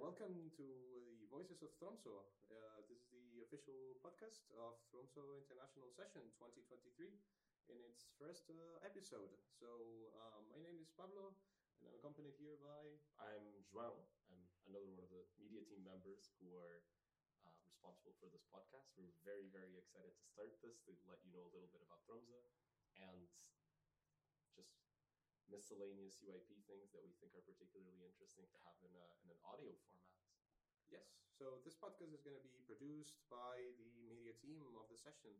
welcome to the Voices of Tromsø. Uh, this is the official podcast of Tromsø International Session 2023 in its first uh, episode. So, uh, my name is Pablo, and I'm accompanied here by. I'm João. I'm another one of the media team members who are uh, responsible for this podcast. We're very, very excited to start this to let you know a little bit about Tromsø and miscellaneous EYP things that we think are particularly interesting to have in, a, in an audio format. Yes, so this podcast is going to be produced by the media team of the session,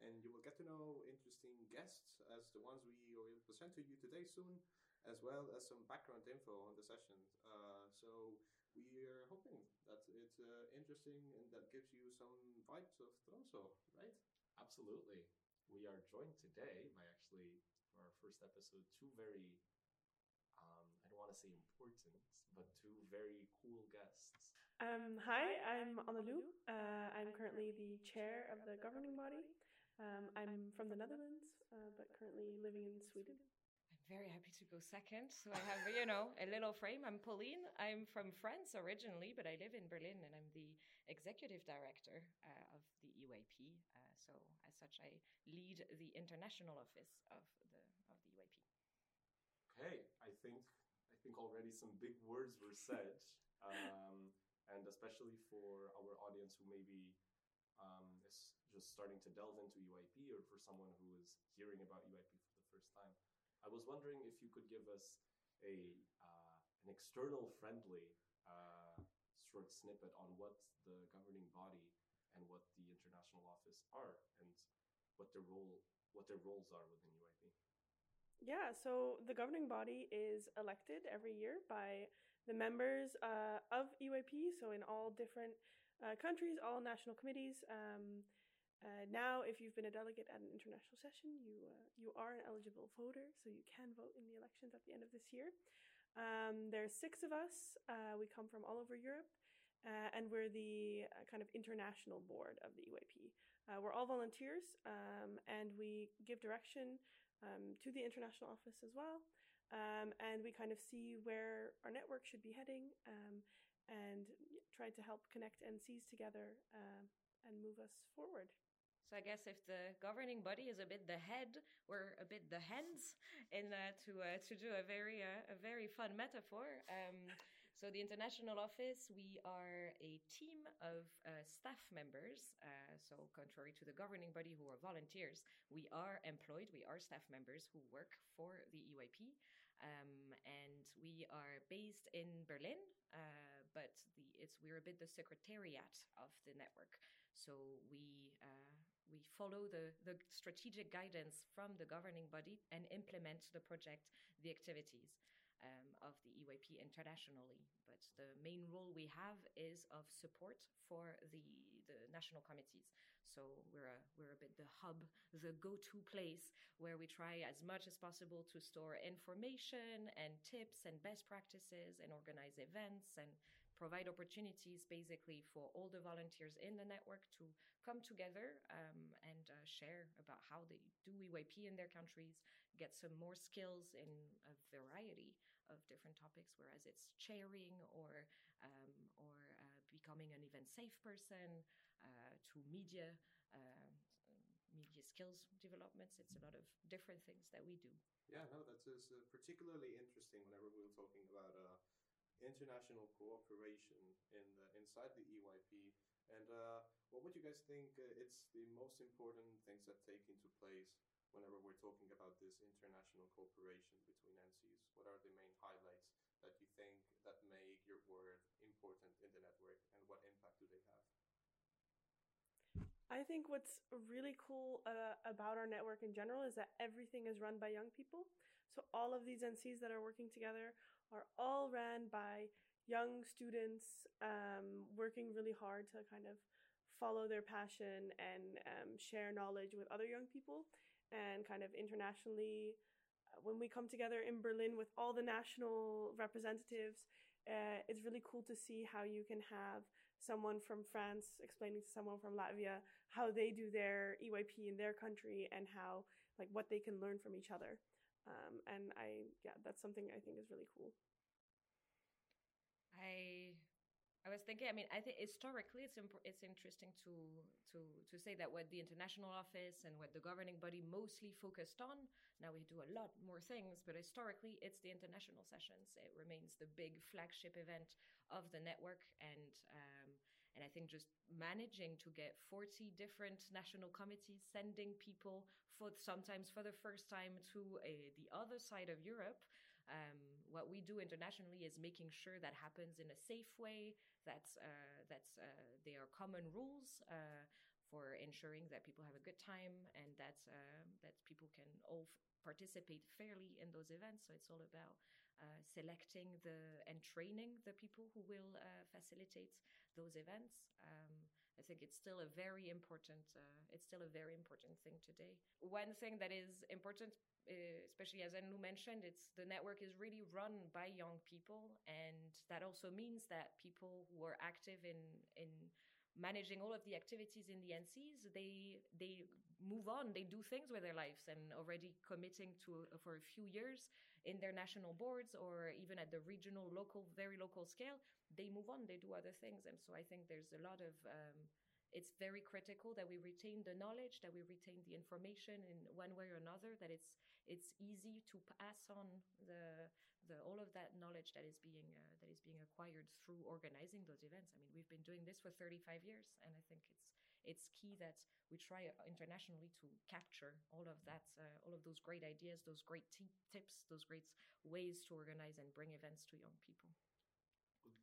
and you will get to know interesting guests as the ones we will present to you today soon, as well as some background info on the session. Uh, so we are hoping that it's uh, interesting and that gives you some vibes of Tromsø, right? Absolutely. We are joined today by actually for our first episode, two very, um, I don't want to say important, but two very cool guests. Um, hi, I'm Annelou. Uh, I'm currently the chair of the governing body. Um, I'm from the Netherlands, uh, but currently living in Sweden. I'm very happy to go second. So I have, you know, a little frame. I'm Pauline. I'm from France originally, but I live in Berlin and I'm the executive director uh, of EYP. Uh, so as such, I lead the international office of the of the EYP. Okay, I think I think already some big words were said, um, and especially for our audience who maybe um, is just starting to delve into EYP, or for someone who is hearing about EYP for the first time. I was wondering if you could give us a uh, an external friendly uh, short snippet on what the governing body and what the international office are and what their role what their roles are within EYP. Yeah, so the governing body is elected every year by the members uh, of EYP, so in all different uh, countries, all national committees. Um, uh, now, if you've been a delegate at an international session, you uh, you are an eligible voter, so you can vote in the elections at the end of this year. Um, there's six of us. Uh, we come from all over Europe, uh, and we're the uh, kind of international board of the EYP. Uh, we're all volunteers, um, and we give direction um, to the international office as well. Um, and we kind of see where our network should be heading, um, and try to help connect NCs together and move us forward. So I guess if the governing body is a bit the head, we're a bit the hands, in uh, to uh, to do a very uh, a very fun metaphor. Um, so the international office, we are a team of uh, staff members. Uh, so contrary to the governing body, who are volunteers, we are employed. We are staff members who work for the EYP, um, and we are based in Berlin. Uh, but the it's we're a bit the secretariat of the network. So we uh, we follow the the strategic guidance from the governing body and implement the project, the activities um, of the EYP internationally. But the main role we have is of support for the the national committees. So we're a we're a bit the hub, the go-to place where we try as much as possible to store information and tips and best practices and organize events and provide opportunities basically for all the volunteers in the network to come together um, and uh, share about how they do EYP in their countries, get some more skills in a variety of different topics, whereas it's chairing or um, or uh, becoming an event safe person uh, to media uh, media skills developments. It's a lot of different things that we do. Yeah, no, that's uh, particularly interesting whenever we are talking about uh, international cooperation in the, inside the EYP. And uh, what would you guys think uh, it's the most important things that take into place whenever we're talking about this international cooperation between NCs? What are the main highlights that you think that make your word important in the network, and what impact do they have? I think what's really cool uh, about our network in general is that everything is run by young people. So all of these NCs that are working together are all ran by young students um, working really hard to kind of follow their passion and um, share knowledge with other young people and kind of internationally uh, when we come together in berlin with all the national representatives uh, it's really cool to see how you can have someone from France explaining to someone from Latvia how they do their EYP in their country and how like what they can learn from each other. Um, and I yeah, that's something I think is really cool. I I was thinking. I mean, I think historically, it's imp- it's interesting to to to say that what the international office and what the governing body mostly focused on. Now we do a lot more things, but historically, it's the international sessions. It remains the big flagship event of the network, and um, and I think just managing to get forty different national committees sending people for sometimes for the first time to a, the other side of Europe. Um, what we do internationally is making sure that happens in a safe way, that uh, that's uh, there are common rules uh, for ensuring that people have a good time and that uh, that people can all f- participate fairly in those events. So it's all about uh, selecting the and training the people who will uh, facilitate those events. Um, I think it's still a very important. it's still a very important thing today. One thing that is important especially as Anu mentioned, it's the network is really run by young people, and that also means that people who are active in in managing all of the activities in the NCs, they they move on, they do things with their lives, and already committing to for a few years in their national boards or even at the regional, local, very local scale, they move on, they do other things, and so I think there's a lot of um, it's very critical that we retain the knowledge, that we retain the information in one way or another, that it's it's easy to pass on the the all of that knowledge that is being uh, that is being acquired through organizing those events. I mean, we've been doing this for 35 years, and I think it's it's key that we try internationally to capture all of that, uh, all of those great ideas, those great t- tips, those great ways to organize and bring events to young people. With,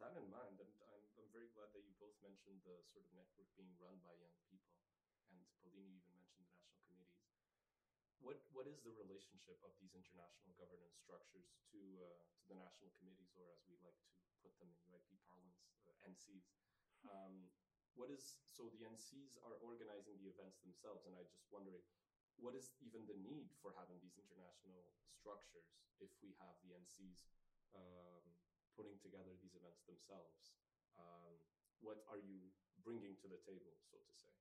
that in mind, and I'm, I'm very glad that you both mentioned the sort of network being run by young people, and Pauline even mentioned the national committees what what is the relationship of these international governance structures to uh, to the national committees, or as we like to put them in EYP parlance, uh, NCs? Um, what is so the NCs are organizing the events themselves, and I just wondering, what is even the need for having these international structures if we have the NCs um, putting together these events themselves? Um, what are you bringing to the table, so to say?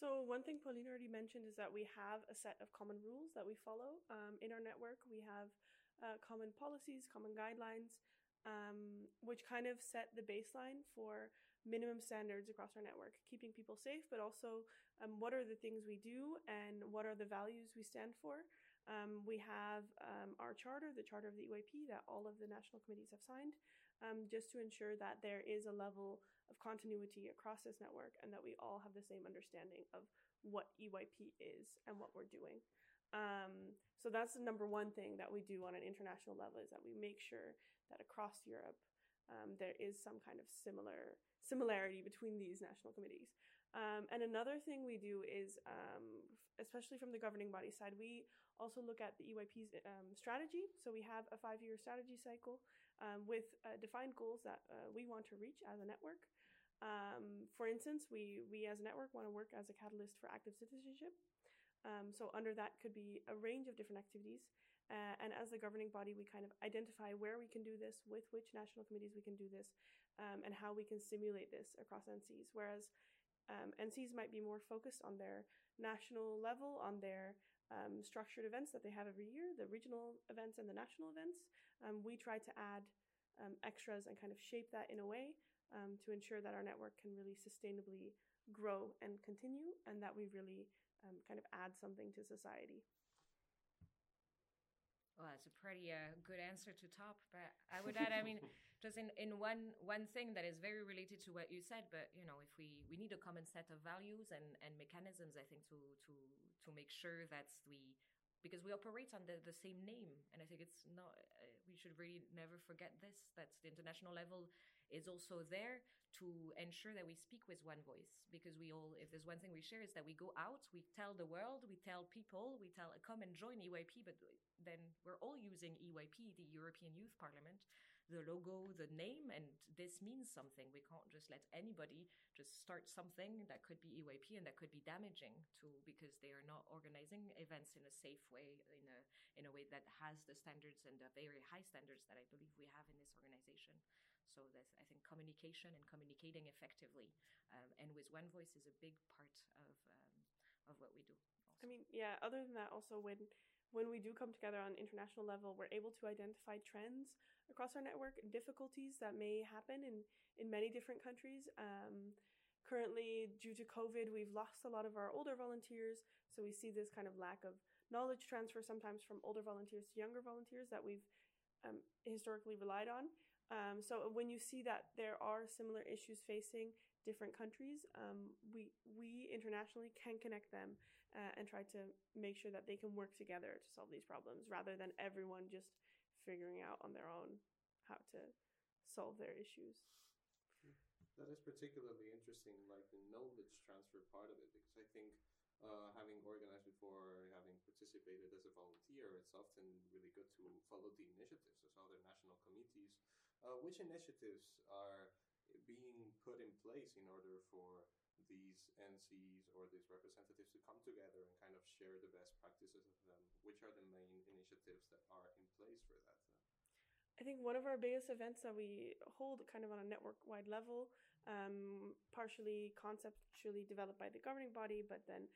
So one thing Pauline already mentioned is that we have a set of common rules that we follow um, in our network. We have uh, common policies, common guidelines, um, which kind of set the baseline for minimum standards across our network, keeping people safe, but also um, what are the things we do and what are the values we stand for. Um, we have um, our charter, the charter of the EYP, that all of the national committees have signed, um, just to ensure that there is a level of continuity across this network and that we all have the same understanding of what EYP is and what we're doing. Um, so that's the number one thing that we do on an international level is that we make sure that across Europe um, there is some kind of similar similarity between these national committees. Um, and another thing we do is, um, especially from the governing body side, we also look at the EYP's um, strategy. So we have a five-year strategy cycle um, with uh, defined goals that uh, we want to reach as a network. Um, for instance, we, we as a network want to work as a catalyst for active citizenship. Um, so under that could be a range of different activities. Uh, and as the governing body, we kind of identify where we can do this, with which national committees we can do this, um, and how we can simulate this across NCs. Whereas um, NCs might be more focused on their national level, on their um, structured events that they have every year, the regional events and the national events. Um, we try to add um, extras and kind of shape that in a way um, to ensure that our network can really sustainably grow and continue, and that we really um, kind of add something to society. Well, that's a pretty uh, good answer to top. But I would add, I mean, just in, in one one thing that is very related to what you said. But you know, if we we need a common set of values and and mechanisms, I think to to to make sure that we because we operate under the same name, and I think it's not. We should really never forget this. That the international level is also there to ensure that we speak with one voice because we all if there's one thing we share is that we go out we tell the world we tell people we tell come and join EYP but then we're all using EYP the European Youth Parliament the logo the name and this means something we can't just let anybody just start something that could be EYP and that could be damaging to because they are not organizing events in a safe way in a in a way that has the standards and the very high standards that I believe we have in this organization so that's, I think communication and communicating effectively um, and with one voice is a big part of um, of what we do. Also. I mean, yeah. Other than that, also when when we do come together on international level, we're able to identify trends across our network, difficulties that may happen in, in many different countries. Um, currently, due to COVID, we've lost a lot of our older volunteers. So we see this kind of lack of knowledge transfer sometimes from older volunteers to younger volunteers that we've um, historically relied on. Um, so when you see that there are similar issues facing different countries, um, we we internationally can connect them uh, and try to make sure that they can work together to solve these problems, rather than everyone just figuring out on their own how to solve their issues. That is particularly interesting, like the knowledge transfer part of it, because I think uh, having organized before, having participated as a volunteer, it's often really good to follow the initiatives of other national committees. Uh, which initiatives are being put in place in order for these NCs or these representatives to come together and kind of share the best practices of them? Which are the main initiatives that are in place for that? I think one of our biggest events that we hold kind of on a network wide level, um, partially conceptually developed by the governing body, but then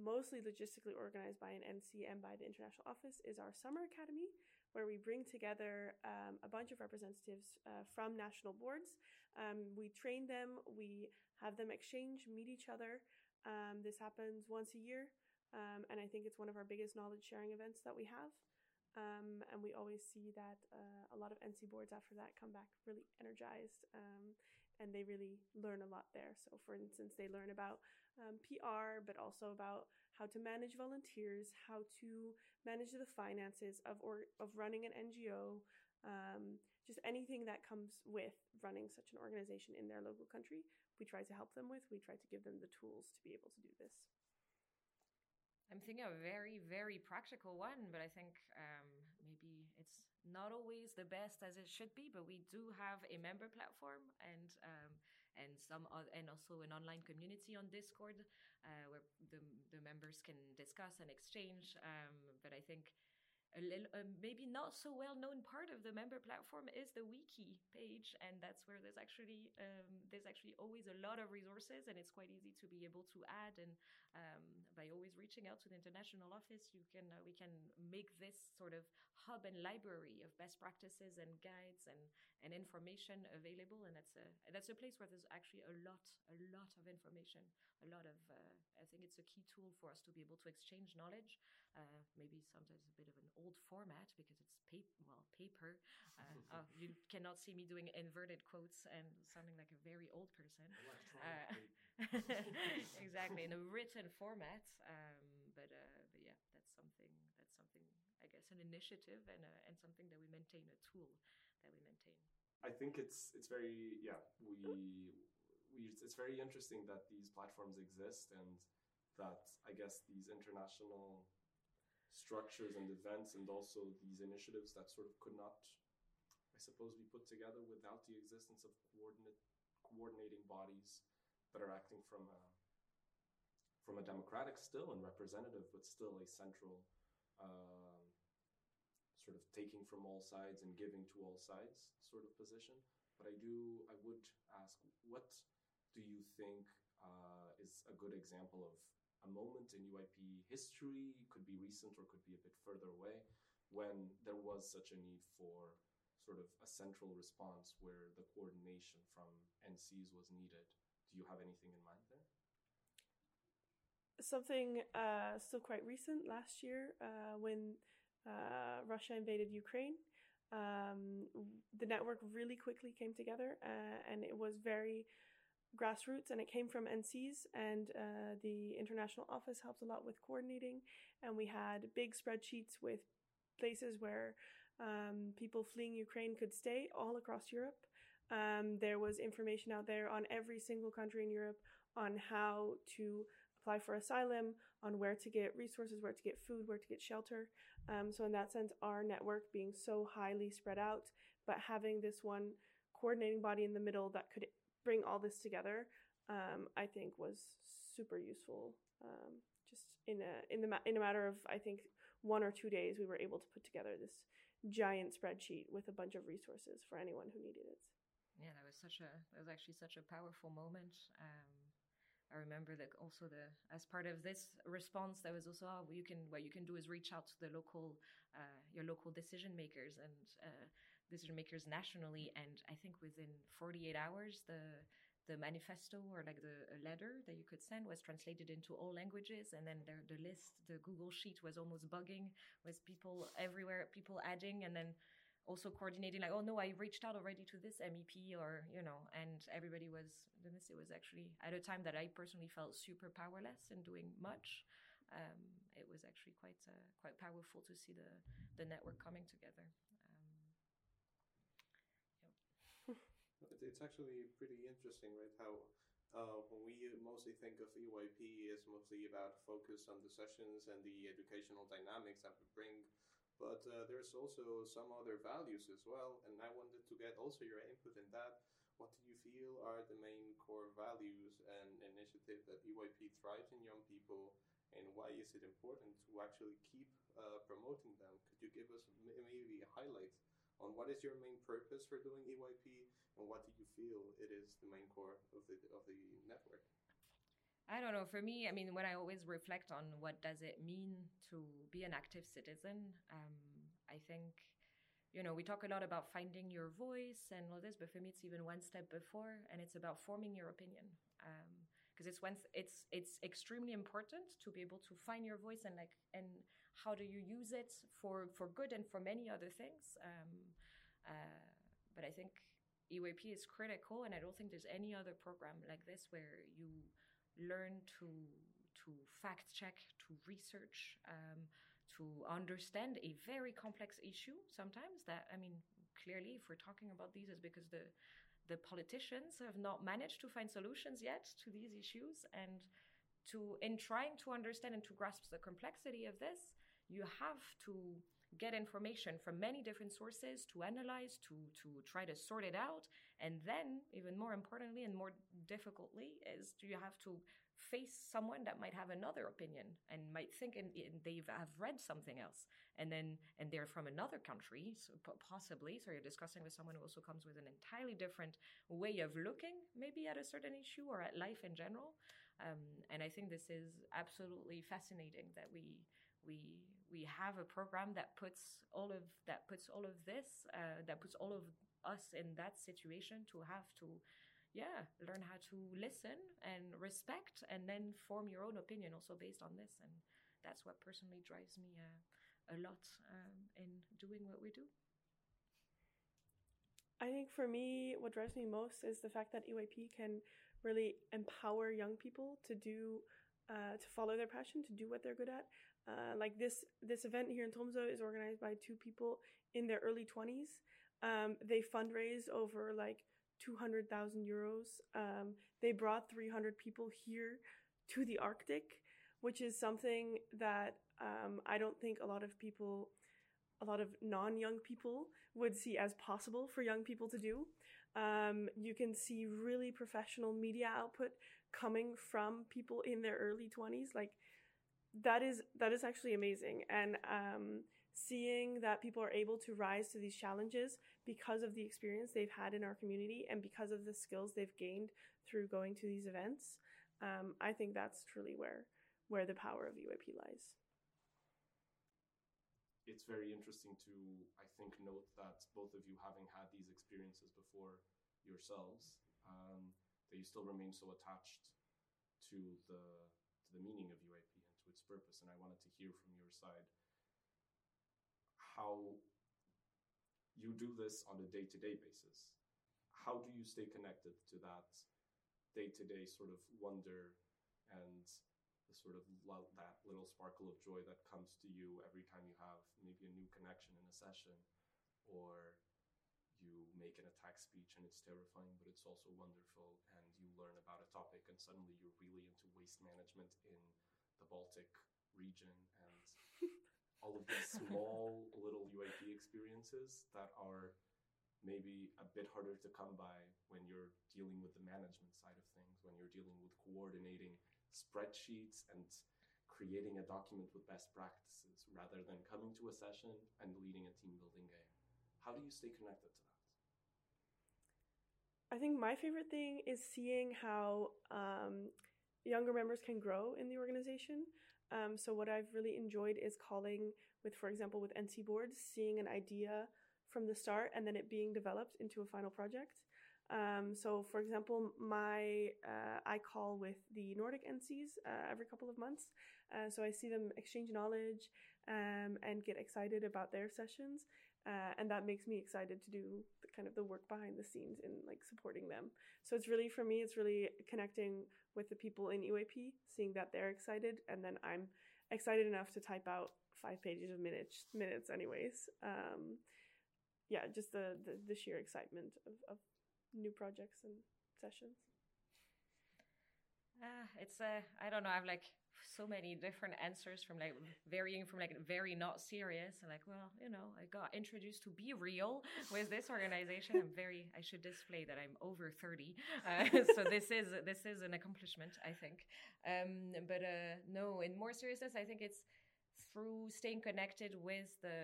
mostly logistically organized by an NC and by the International Office, is our Summer Academy, where we bring together um, a bunch of representatives uh, from national boards. Um, we train them, we have them exchange, meet each other. Um, this happens once a year, um, and I think it's one of our biggest knowledge sharing events that we have. Um, and we always see that uh, a lot of NC boards after that come back really energized um, and they really learn a lot there. So, for instance, they learn about um, PR, but also about how to manage volunteers, how to manage the finances of or of running an NGO, um, just anything that comes with running such an organization in their local country. We try to help them with. We try to give them the tools to be able to do this. I'm thinking a very, very practical one, but I think um, maybe it's not always the best as it should be. But we do have a member platform and um, and some other, and also an online community on Discord uh, where the the members can discuss and exchange. Um, but I think a little, uh, maybe not so well known part of the member platform is the wiki page, and that's where there's actually um, there's actually always a lot of resources, and it's quite easy to be able to add. And um, by always reaching out to the international office, you can uh, we can make this sort of hub and library of best practices and guides and and information available, and that's a that's a place where there's actually a lot a lot of information, a lot of uh, I think it's a key tool for us to be able to exchange knowledge. Uh, maybe sometimes a bit of an old format because it's paper. Well, paper. Uh, oh, you cannot see me doing inverted quotes and sounding like a very old person. Uh, exactly in a written format. Um, but uh, but yeah, that's something. That's something. I guess an initiative and a, and something that we maintain a tool that we maintain. I think it's it's very yeah we we it's very interesting that these platforms exist and that I guess these international structures and events and also these initiatives that sort of could not I suppose be put together without the existence of coordinate coordinating bodies that are acting from a from a democratic still and representative but still a central um, sort of taking from all sides and giving to all sides sort of position. But I do I would ask what do you think uh, is a good example of a moment in EYP history, could be recent or could be a bit further away, when there was such a need for sort of a central response where the coordination from NCs was needed. Do you have anything in mind there? Something uh, still quite recent last year uh, when uh, Russia invaded Ukraine. Um, the network really quickly came together uh, and it was very grassroots and it came from NCs and uh, the international office helped a lot with coordinating and we had big spreadsheets with places where um, people fleeing Ukraine could stay all across Europe. Um, there was information out there on every single country in Europe on how to apply for asylum, on where to get resources, where to get food, where to get shelter. Um, so in that sense, our network being so highly spread out, but having this one coordinating body in the middle that could bring all this together, um, I think was super useful. Um, just in a in the in a matter of I think one or two days, we were able to put together this giant spreadsheet with a bunch of resources for anyone who needed it. Yeah, that was such a that was actually such a powerful moment. Um, I remember that also the as part of this response, there was also oh, you can what you can do is reach out to the local uh, your local decision makers and uh, decision makers nationally, and I think within 48 hours the the manifesto or like the letter that you could send was translated into all languages and then the, the list the google sheet was almost bugging with people everywhere people adding and then also coordinating like oh no i reached out already to this mep or you know and everybody was this it was actually at a time that i personally felt super powerless in doing much um, it was actually quite uh, quite powerful to see the the network coming together it's actually pretty interesting right how uh, when we mostly think of EYP is mostly about focus on the sessions and the educational dynamics that we bring but uh, there's also some other values as well. And I wanted to get also your input in that. What do you feel are the main core values and initiatives that EYP thrives in young people, and why is it important to actually keep uh, promoting them? Could you give us maybe a highlight on what is your main purpose for doing EYP, and what do you feel it is the main core of the of the network? I don't know. For me, I mean, when I always reflect on what does it mean to be an active citizen, um, I think, you know, we talk a lot about finding your voice and all this, but for me, it's even one step before, and it's about forming your opinion. because um, it's when it's it's extremely important to be able to find your voice and like and how do you use it for for good and for many other things. Um, uh, but I think EYP is critical, and I don't think there's any other program like this where you learn to to fact check, to research, um, to understand a very complex issue. Sometimes that I mean, clearly, if we're talking about these, is because the the politicians have not managed to find solutions yet to these issues, and to in trying to understand and to grasp the complexity of this, you have to get information from many different sources to analyze to to try to sort it out. And then even more importantly and more difficultly is do you have to face someone that might have another opinion and might think and, and they have read something else and then and they're from another country so possibly. So you're discussing with someone who also comes with an entirely different way of looking maybe at a certain issue or at life in general. Um, and i think this is absolutely fascinating that we we we have a program that puts all of that puts all of this uh, that puts all of us in that situation to have to yeah learn how to listen and respect and then form your own opinion also based on this. And that's what personally drives me uh, a lot um, in doing what we do. I think for me, what drives me most is the fact that EYP can really empower young people to do, uh, to follow their passion, to do what they're good at, uh, like this this event here in Tromsø is organized by two people in their early 20s. Um, they fundraise over like 200,000 euros. Um, they brought 300 people here to the Arctic, which is something that um, I don't think a lot of people, a lot of non young people, would see as possible for young people to do. Um, you can see really professional media output coming from people in their early 20s. Like that is that is actually amazing and um, seeing that people are able to rise to these challenges because of the experience they've had in our community and because of the skills they've gained through going to these events um, i think that's truly where where the power of EYP lies it's very interesting to i think note that both of you having had these experiences before yourselves um, that you still remain so attached to the to the meaning of EYP and to its purpose. And I wanted to hear from your side how you do this on a day to day basis. How do you stay connected to that day to day sort of wonder and sort of lo- that little sparkle of joy that comes to you every time you have maybe a new connection in a session or you make an attack speech and it's terrifying but it's also wonderful and you learn about a topic and suddenly you're really into waste management in the Baltic region and all of these small little EYP experiences that are maybe a bit harder to come by when you're dealing with the management side of things, when you're dealing with coordinating spreadsheets and creating a document with best practices rather than coming to a session and leading a team building game. How do you stay connected to that? I think my favorite thing is seeing how um, younger members can grow in the organization. Um, so what I've really enjoyed is calling with, for example, with NC boards, seeing an idea from the start and then it being developed into a final project. Um, so, for example, my uh, I call with the Nordic NCs uh, every couple of months. Uh, so I see them exchange knowledge um, and get excited about their sessions, uh, and that makes me excited to do the, kind of the work behind the scenes in like supporting them. So it's really for me, it's really connecting with the people in EYP, seeing that they're excited, and then I'm excited enough to type out five pages of minutes minutes anyways. Um, yeah, just the, the, the sheer excitement of, of new projects and sessions? Uh, it's uh, I don't know. I've like so many different answers from like varying from like very not serious and like well you know I got introduced to BeReal with this organization. I'm very I should display that I'm over thirty, uh, so this is this is an accomplishment I think. Um, but uh, no, in more seriousness, I think it's through staying connected with the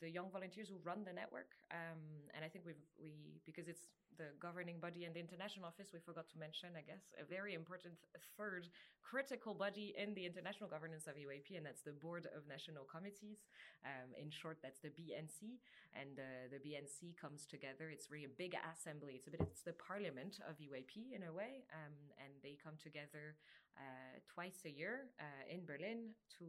the young volunteers who run the network. Um, and I think we've we because it's the governing body and the international office, we forgot to mention, I guess, a very important third critical body in the international governance of EYP, and that's the Board of National Committees. Um, in short, that's the BNC. And uh, the BNC comes together. It's really a big assembly. It's a bit, it's the parliament of EYP in a way. Um, and they come together uh, twice a year uh, in Berlin to,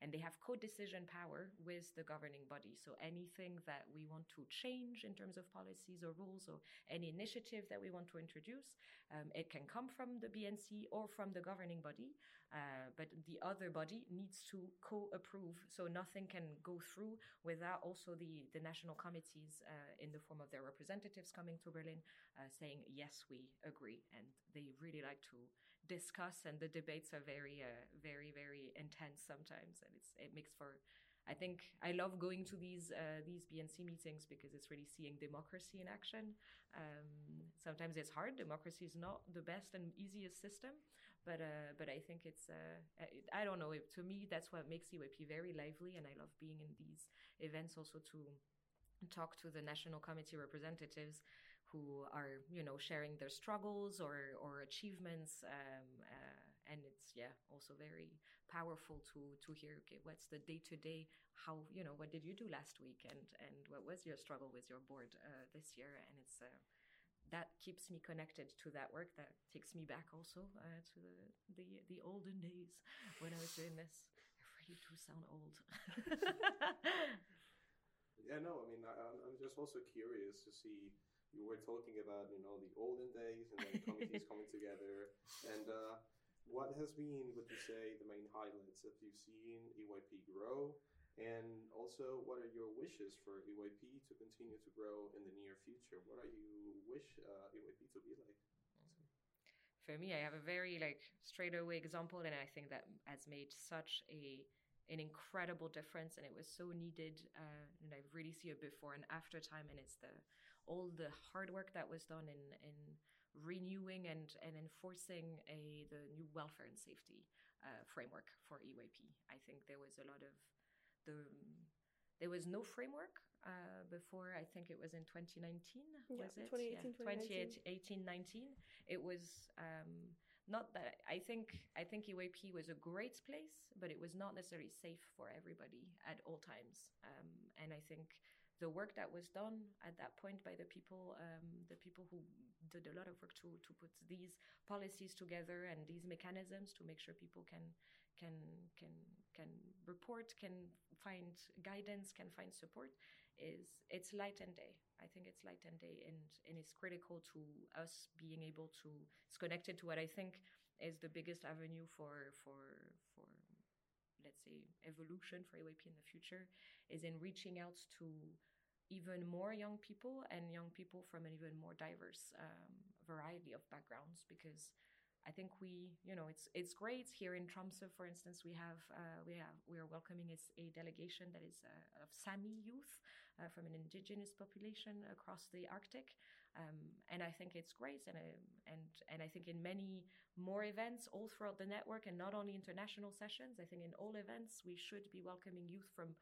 and they have co-decision power with the governing body. So anything that we want to change in terms of policies or rules or any initiative that we want to introduce, um, it can come from the BNC or from the governing body. Uh, but the other body needs to co-approve, so nothing can go through without also the the national committees uh, in the form of their representatives coming to Berlin uh, saying yes, we agree, and they really like to discuss and the debates are very uh, very very intense sometimes and it's it makes for I think I love going to these uh, these BNC meetings because it's really seeing democracy in action. Um, sometimes it's hard. Democracy is not the best and easiest system, but uh, but I think it's uh, I don't know. to me, that's what makes EYP very lively, and I love being in these events also to talk to the national committee representatives who are you know sharing their struggles or or achievements um, uh, and it's yeah also very powerful to to hear okay what's the day to day how you know what did you do last week? And and what was your struggle with your board uh, this year? And it's uh, that keeps me connected to that work. That takes me back also uh, to the, the the olden days when I was doing this. I really do sound old. Yeah no I mean I, I'm just also curious to see you were talking about you know the olden days and then committees coming together. And uh, what has been would you say the main highlights that you've seen EYP grow? And also what are your wishes for EYP to continue to grow in the near future? What are you wish uh, EYP to be like? For me I have a very like straight away example and I think that has made such a an incredible difference and it was so needed uh, and I really see a before and after time and it's the all the hard work that was done in in renewing and and enforcing a the new welfare and safety uh, framework for EYP. I think there was a lot of the there was no framework uh, before. I think it was in 2019. Yeah, was it? 2018, yeah, 2019. 2018, 19. It was. Um, not that I think I think EYP was a great place, but it was not necessarily safe for everybody at all times. Um, and I think the work that was done at that point by the people, um, the people who did a lot of work to to put these policies together and these mechanisms to make sure people can can can can report, can find guidance, can find support, is it's light and day. I think it's light and day, and and it's critical to us being able to. It's connected to what I think is the biggest avenue for for for let's say evolution for EYP in the future is in reaching out to even more young people and young people from an even more diverse um, variety of backgrounds because I think we, you know, it's it's great here in Tromsø, for instance. We have uh, we have we are welcoming a, a delegation that is uh, of Sami youth uh, from an indigenous population across the Arctic, um, and I think it's great. And uh, and and I think in many more events all throughout the network, and not only international sessions. I think in all events we should be welcoming youth from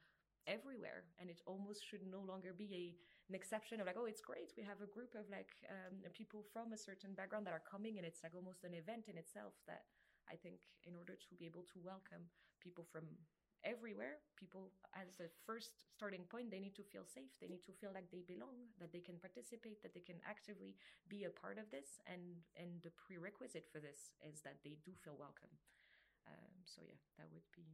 everywhere and it almost should no longer be a, an exception of like oh it's great we have a group of like um, people from a certain background that are coming and it's like almost an event in itself that I think in order to be able to welcome people from everywhere, people as a first starting point, they need to feel safe. They need to feel like they belong, that they can participate, that they can actively be a part of this. And and the prerequisite for this is that they do feel welcome. Um, so yeah, that would be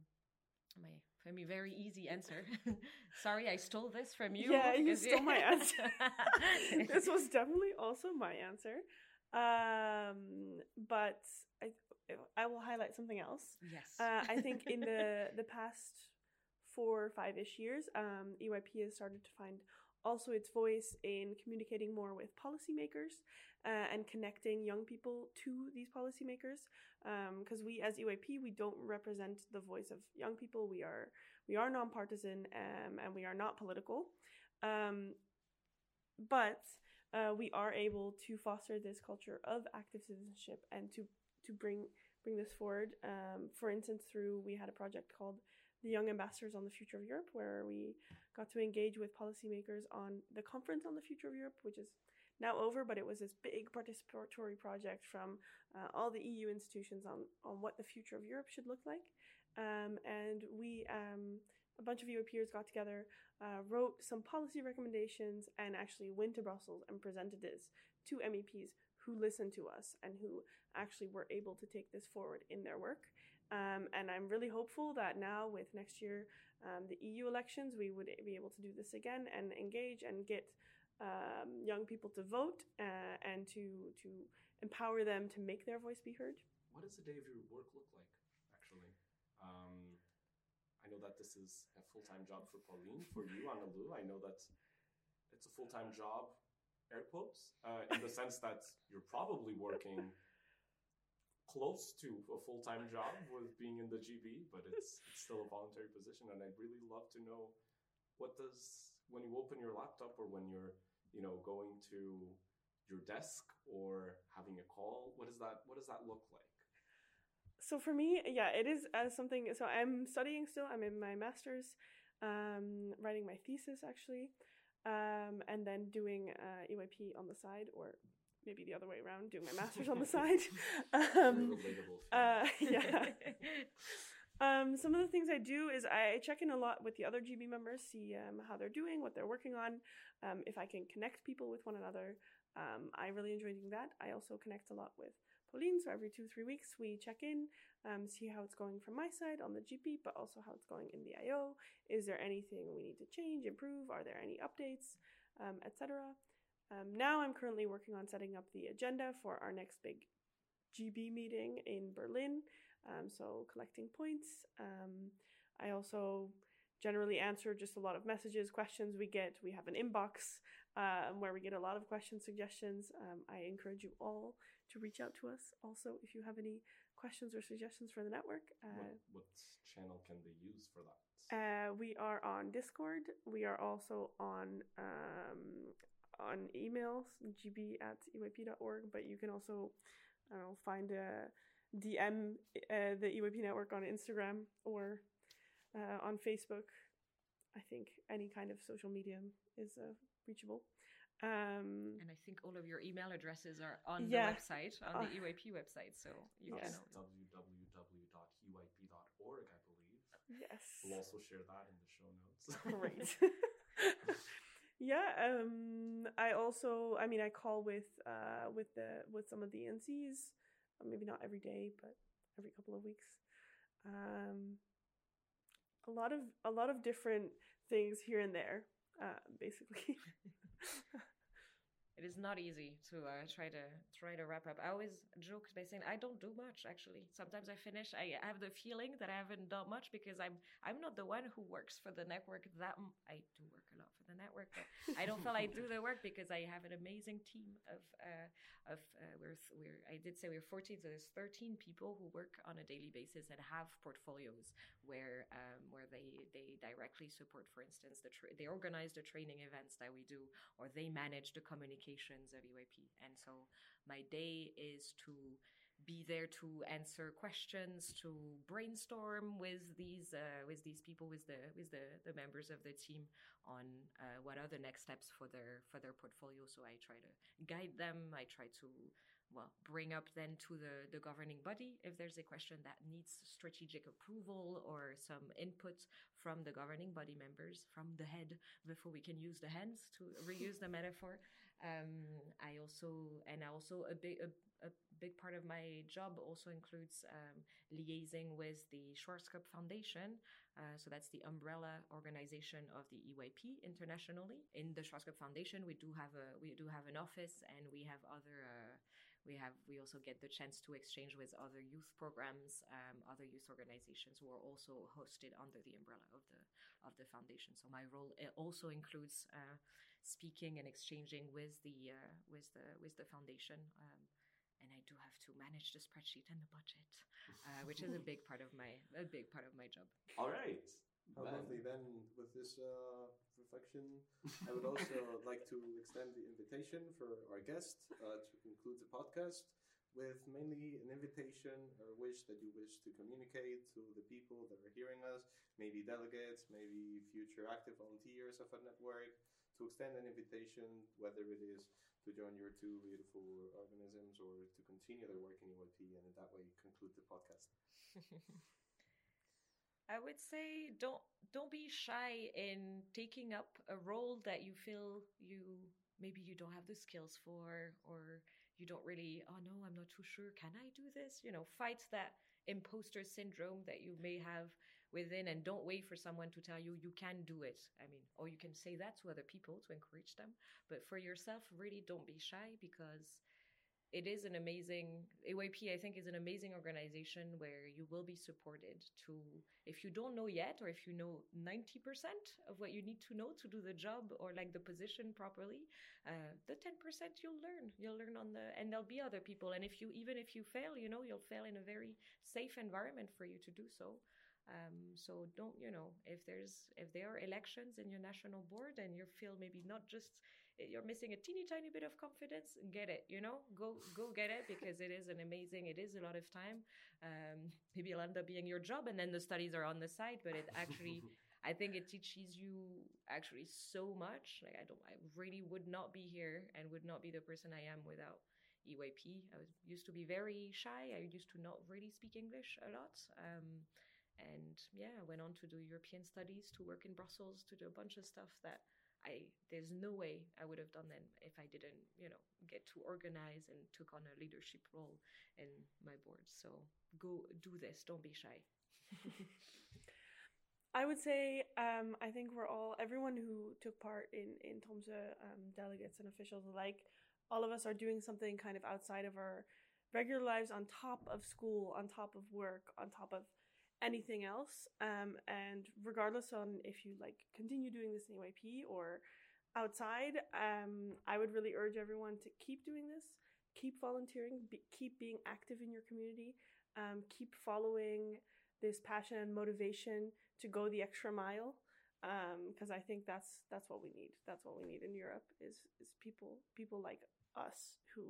my for me very easy answer. Sorry, I stole this from you. Yeah, you stole my answer. this was definitely also my answer. Um, but I, I will highlight something else. yes. Uh, I think in the the past four or five ish years, um, EYP has started to find also its voice in communicating more with policymakers uh, and connecting young people to these policymakers. Because we, as EYP, we don't represent the voice of young people. We are we are nonpartisan um, and we are not political. Um, but uh, we are able to foster this culture of active citizenship and to to bring bring this forward. Um, for instance, through we had a project called the Young Ambassadors on the Future of Europe, where we got to engage with policymakers on the conference on the future of Europe, which is now over, but it was this big participatory project from uh, all the EU institutions on on what the future of Europe should look like. Um, and we, um, a bunch of EYPers got together, uh, wrote some policy recommendations, and actually went to Brussels and presented this to MEPs who listened to us and who actually were able to take this forward in their work. Um, and I'm really hopeful that now, with next year, um, the EU elections, we would be able to do this again and engage and get um, young people to vote uh, and to to empower them to make their voice be heard. What does a day of your work look like, actually? Know that this is a full time job for Pauline. For you, Annelou, I know that it's a full time job, air quotes, uh, in the sense that you're probably working close to a full time job with being in the GB, but it's, it's still a voluntary position. And I'd really love to know what does, when you open your laptop or when you're, you know, going to your desk or having a call, what does that, what does that look like? So for me yeah it is as something so i'm studying still i'm in my master's um, writing my thesis actually um, and then doing uh, EYP on the side or maybe the other way around doing my master's on the side. Um, uh, yeah. Um, some of the things i do is i check in a lot with the other gb members see um, how they're doing what they're working on um, if i can connect people with one another um, i really enjoy doing that. I also connect a lot with Pauline. So every two, three weeks, we check in, um, see how it's going from my side on the GB, but also how it's going in the IO. Is there anything we need to change, improve? Are there any updates, um, etc. Um, now I'm currently working on setting up the agenda for our next big GB meeting in Berlin. Um, so collecting points. Um, I also generally answer just a lot of messages, questions we get. We have an inbox um, where we get a lot of question suggestions. Um, I encourage you all to reach out to us also if you have any questions or suggestions for the network. Uh, what, what channel can they use for that? uh, we are on Discord. We are also on um, on emails, gb at eyp.org, but you can also I don't know, find a DM uh, the EYP network on Instagram or uh, on Facebook. I think any kind of social medium is uh, reachable. Um, and I think all of your email addresses are on Yeah. the website, on the Uh, EYP website. So you Yes. can. Www.eyp.org, I believe. yes. We'll also share that in the show notes. Great. yeah. Um. I also. I mean, I call with uh with the with some of the NCs. Maybe not every day, but every couple of weeks. Um. A lot of a lot of different things here and there. Uh, basically. It is not easy to uh, try to try to wrap up. I always joke by saying I don't do much. Actually, sometimes I finish. I have the feeling that I haven't done much because I'm I'm not the one who works for the network. That m- I do work a lot for the network, but I don't feel I do the work because I have an amazing team of uh, of uh, we're we're I did say we're 14, so there's 13 people who work on a daily basis and have portfolios where um, where they they directly support, for instance, the tra- they organize the training events that we do or they manage the of EYP. And so my day is to be there to answer questions, to brainstorm with these uh, with these people, with the with the, the members of the team on uh, what are the next steps for their for their portfolio. So I try to guide them. I try to well bring up then to the the governing body if there's a question that needs strategic approval or some input from the governing body members from the head before we can use the hands to reuse the metaphor. Um, I also and I also a big a, a big part of my job also includes um, liaising with the Schwarzkopf Foundation. Uh, so that's the umbrella organization of the EYP internationally. In the Schwarzkopf Foundation, we do have a we do have an office, and we have other. Uh, we have we also get the chance to exchange with other youth programs, um, other youth organizations who are also hosted under the umbrella of the of the foundation. So my role also includes uh, speaking and exchanging with the uh, with the with the foundation. Um, and I do have to manage the spreadsheet and the budget, uh, which is a big part of my a big part of my job. All right. How Man. lovely. Then, with this uh, reflection, I would also like to extend the invitation for our guest uh, to conclude the podcast with mainly an invitation or wish that you wish to communicate to the people that are hearing us, maybe delegates, maybe future active volunteers of a network, to extend an invitation, whether it is to join your two beautiful organisms or to continue their work in EYP and in that way conclude the podcast. I would say don't don't be shy in taking up a role that you feel you maybe you don't have the skills for or you don't really oh no I'm not too sure can I do this you know fight that imposter syndrome that you may have within and don't wait for someone to tell you you can do it. I mean or you can say that to other people to encourage them. But for yourself really don't be shy because it is an amazing EYP I think is an amazing organization where you will be supported to if you don't know yet or if you know 90% of what you need to know to do the job or like the position properly uh, the 10% you'll learn. You'll learn on the and there'll be other people. And if you even if you fail you know you'll fail in a very safe environment for you to do so um, so don't you know if there's if there are elections in your national board and you feel maybe not just you're missing a teeny tiny bit of confidence get it you know go go get it because it is an amazing it is a lot of time um, maybe it'll end up being your job and then the studies are on the side but it actually i think it teaches you actually so much like i don't i really would not be here and would not be the person i am without EYP. I was used to be very shy. I used to not really speak English a lot. Um, and yeah, I went on to do European studies, to work in Brussels, to do a bunch of stuff that I there's no way I would have done then if I didn't, you know, get to organize and took on a leadership role in my board. So go do this. Don't be shy. I would say um, I think we're all everyone who took part in in of um, delegates and officials alike. All of us are doing something kind of outside of our regular lives, on top of school, on top of work, on top of anything else. Um, and regardless on if you like continue doing this in EYP or outside, um, I would really urge everyone to keep doing this, keep volunteering, be, keep being active in your community, um, keep following this passion and motivation to go the extra mile. Because I think that's that's what we need. That's what we need in Europe is is people people like us who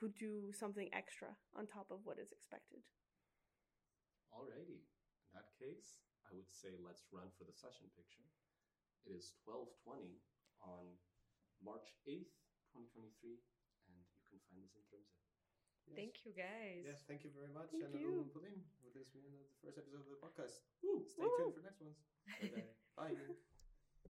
who do something extra on top of what is expected. Alrighty. In that case, I would say let's run for the session picture. It is 1220 on March 8th, 2023, and you can find this in Tromsø. Yes. Thank you, guys. Yes, thank you very much. Thank and uh, you. Lulu Pudding with this being the first episode of the podcast. Woo! Stay tuned for next ones. Bye-bye. Bye.